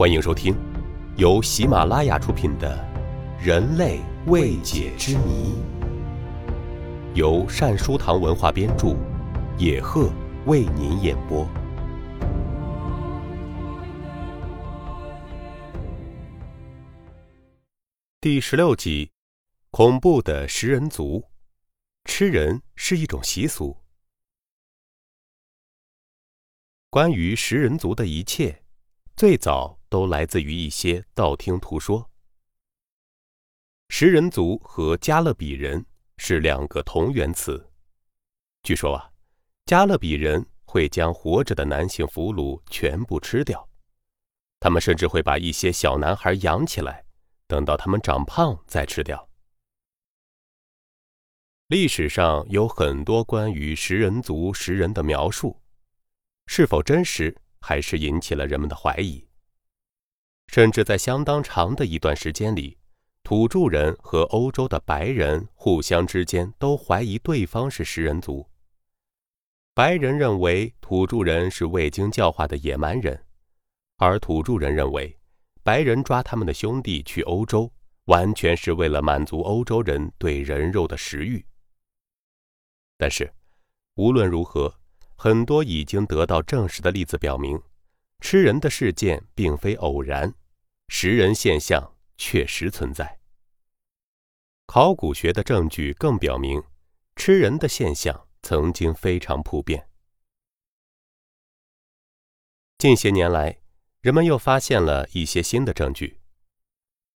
欢迎收听，由喜马拉雅出品的《人类未解之谜》，由善书堂文化编著，野鹤为您演播。第十六集：恐怖的食人族，吃人是一种习俗。关于食人族的一切，最早都来自于一些道听途说。食人族和加勒比人是两个同源词。据说啊，加勒比人会将活着的男性俘虏全部吃掉，他们甚至会把一些小男孩养起来，等到他们长胖再吃掉。历史上有很多关于食人族食人的描述。是否真实，还是引起了人们的怀疑。甚至在相当长的一段时间里，土著人和欧洲的白人互相之间都怀疑对方是食人族。白人认为土著人是未经教化的野蛮人，而土著人认为白人抓他们的兄弟去欧洲，完全是为了满足欧洲人对人肉的食欲。但是，无论如何。很多已经得到证实的例子表明，吃人的事件并非偶然，食人现象确实存在。考古学的证据更表明，吃人的现象曾经非常普遍。近些年来，人们又发现了一些新的证据。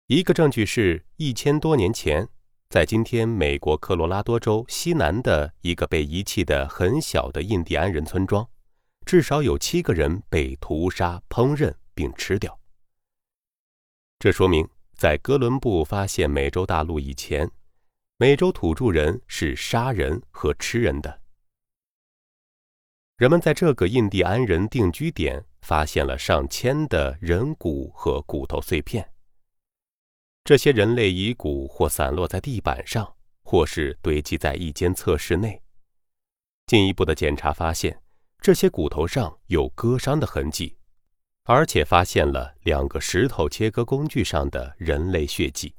一个证据是一千多年前。在今天美国科罗拉多州西南的一个被遗弃的很小的印第安人村庄，至少有七个人被屠杀、烹饪并吃掉。这说明，在哥伦布发现美洲大陆以前，美洲土著人是杀人和吃人的。人们在这个印第安人定居点发现了上千的人骨和骨头碎片。这些人类遗骨或散落在地板上，或是堆积在一间测试内。进一步的检查发现，这些骨头上有割伤的痕迹，而且发现了两个石头切割工具上的人类血迹。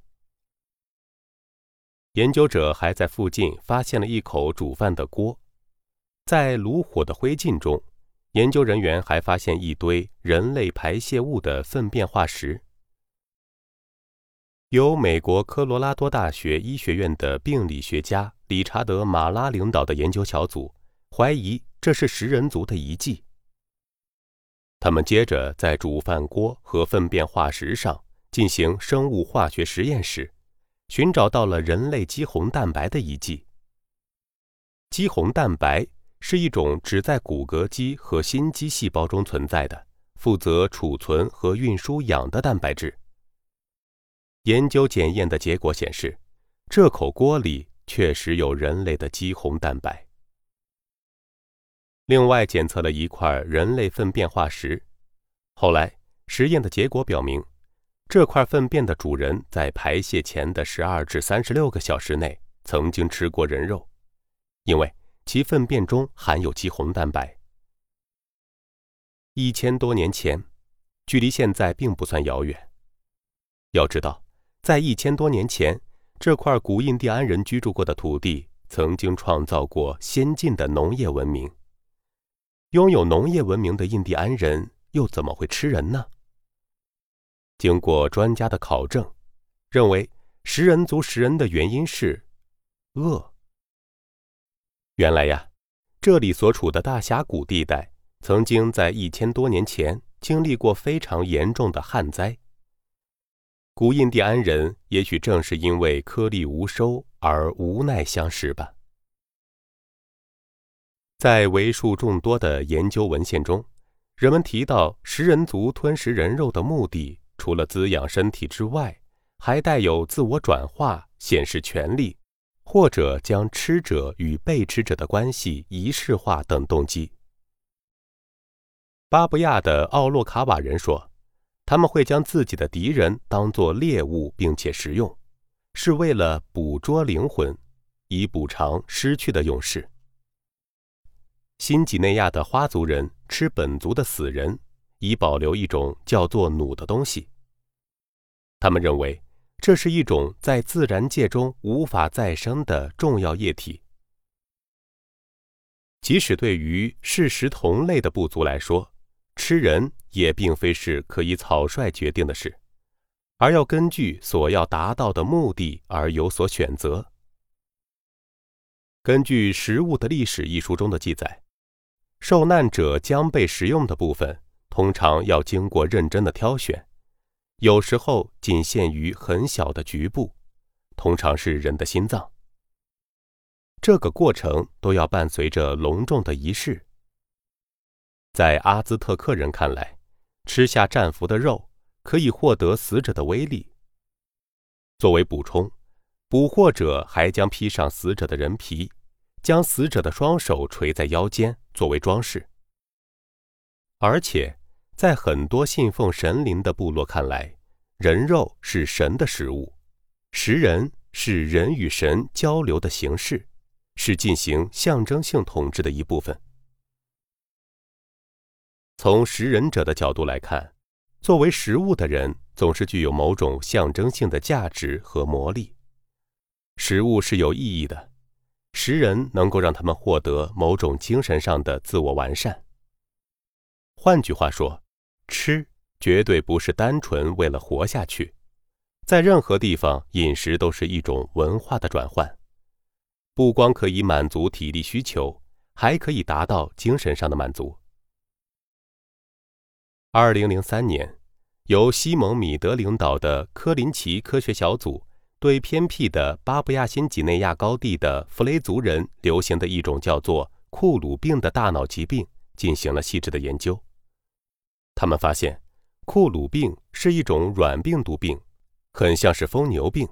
研究者还在附近发现了一口煮饭的锅，在炉火的灰烬中，研究人员还发现一堆人类排泄物的粪便化石。由美国科罗拉多大学医学院的病理学家理查德·马拉领导的研究小组怀疑这是食人族的遗迹。他们接着在煮饭锅和粪便化石上进行生物化学实验时，寻找到了人类肌红蛋白的遗迹。肌红蛋白是一种只在骨骼肌和心肌细胞中存在的、负责储存和运输氧的蛋白质。研究检验的结果显示，这口锅里确实有人类的肌红蛋白。另外，检测了一块人类粪便化石，后来实验的结果表明，这块粪便的主人在排泄前的十二至三十六个小时内曾经吃过人肉，因为其粪便中含有肌红蛋白。一千多年前，距离现在并不算遥远。要知道。在一千多年前，这块古印第安人居住过的土地曾经创造过先进的农业文明。拥有农业文明的印第安人又怎么会吃人呢？经过专家的考证，认为食人族食人的原因是饿。原来呀，这里所处的大峡谷地带曾经在一千多年前经历过非常严重的旱灾。古印第安人也许正是因为颗粒无收而无奈相食吧。在为数众多的研究文献中，人们提到食人族吞食人肉的目的，除了滋养身体之外，还带有自我转化、显示权力，或者将吃者与被吃者的关系仪式化等动机。巴布亚的奥洛卡瓦人说。他们会将自己的敌人当作猎物，并且食用，是为了捕捉灵魂，以补偿失去的勇士。新几内亚的花族人吃本族的死人，以保留一种叫做弩的东西。他们认为这是一种在自然界中无法再生的重要液体。即使对于视食同类的部族来说，吃人也并非是可以草率决定的事，而要根据所要达到的目的而有所选择。根据《食物的历史》一书中的记载，受难者将被食用的部分通常要经过认真的挑选，有时候仅限于很小的局部，通常是人的心脏。这个过程都要伴随着隆重的仪式。在阿兹特克人看来，吃下战俘的肉可以获得死者的威力。作为补充。捕获者还将披上死者的人皮，将死者的双手垂在腰间作为装饰。而且，在很多信奉神灵的部落看来，人肉是神的食物，食人是人与神交流的形式，是进行象征性统治的一部分。从食人者的角度来看，作为食物的人总是具有某种象征性的价值和魔力。食物是有意义的，食人能够让他们获得某种精神上的自我完善。换句话说，吃绝对不是单纯为了活下去，在任何地方，饮食都是一种文化的转换，不光可以满足体力需求，还可以达到精神上的满足。二零零三年，由西蒙米德领导的科林奇科学小组。对偏僻的巴布亚新几内亚高地的弗雷族人流行的一种叫做库鲁病的大脑疾病进行了细致的研究。他们发现，库鲁病是一种软病毒病，很像是疯牛病，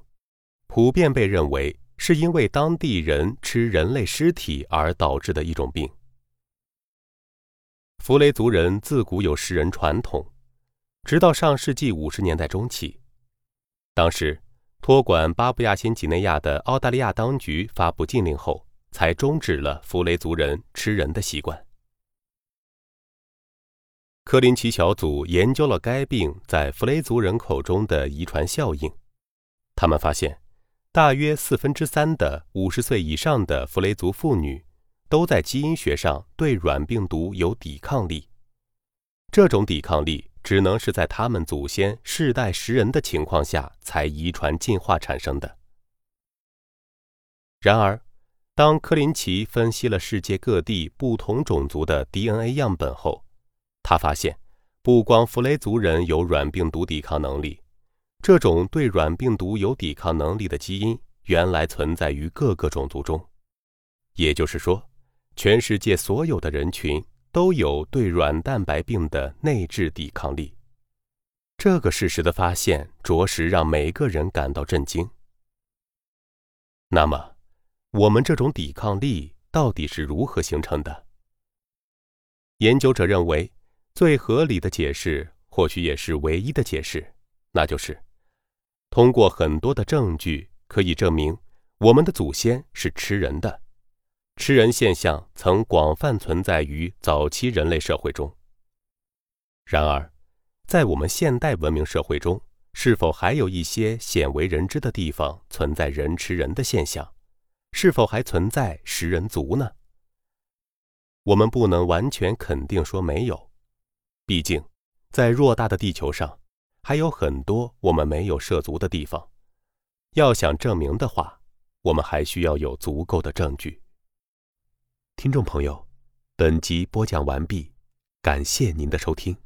普遍被认为是因为当地人吃人类尸体而导致的一种病。弗雷族人自古有食人传统，直到上世纪五十年代中期，当时。托管巴布亚新几内亚的澳大利亚当局发布禁令后，才终止了弗雷族人吃人的习惯。科林奇小组研究了该病在弗雷族人口中的遗传效应，他们发现，大约四分之三的五十岁以上的弗雷族妇女都在基因学上对软病毒有抵抗力，这种抵抗力。只能是在他们祖先世代食人的情况下才遗传进化产生的。然而，当科林奇分析了世界各地不同种族的 DNA 样本后，他发现，不光弗雷族人有软病毒抵抗能力，这种对软病毒有抵抗能力的基因原来存在于各个种族中。也就是说，全世界所有的人群。都有对软蛋白病的内置抵抗力。这个事实的发现，着实让每个人感到震惊。那么，我们这种抵抗力到底是如何形成的？研究者认为，最合理的解释，或许也是唯一的解释，那就是：通过很多的证据可以证明，我们的祖先是吃人的。吃人现象曾广泛存在于早期人类社会中。然而，在我们现代文明社会中，是否还有一些鲜为人知的地方存在人吃人的现象？是否还存在食人族呢？我们不能完全肯定说没有，毕竟，在偌大的地球上，还有很多我们没有涉足的地方。要想证明的话，我们还需要有足够的证据。听众朋友，本集播讲完毕，感谢您的收听。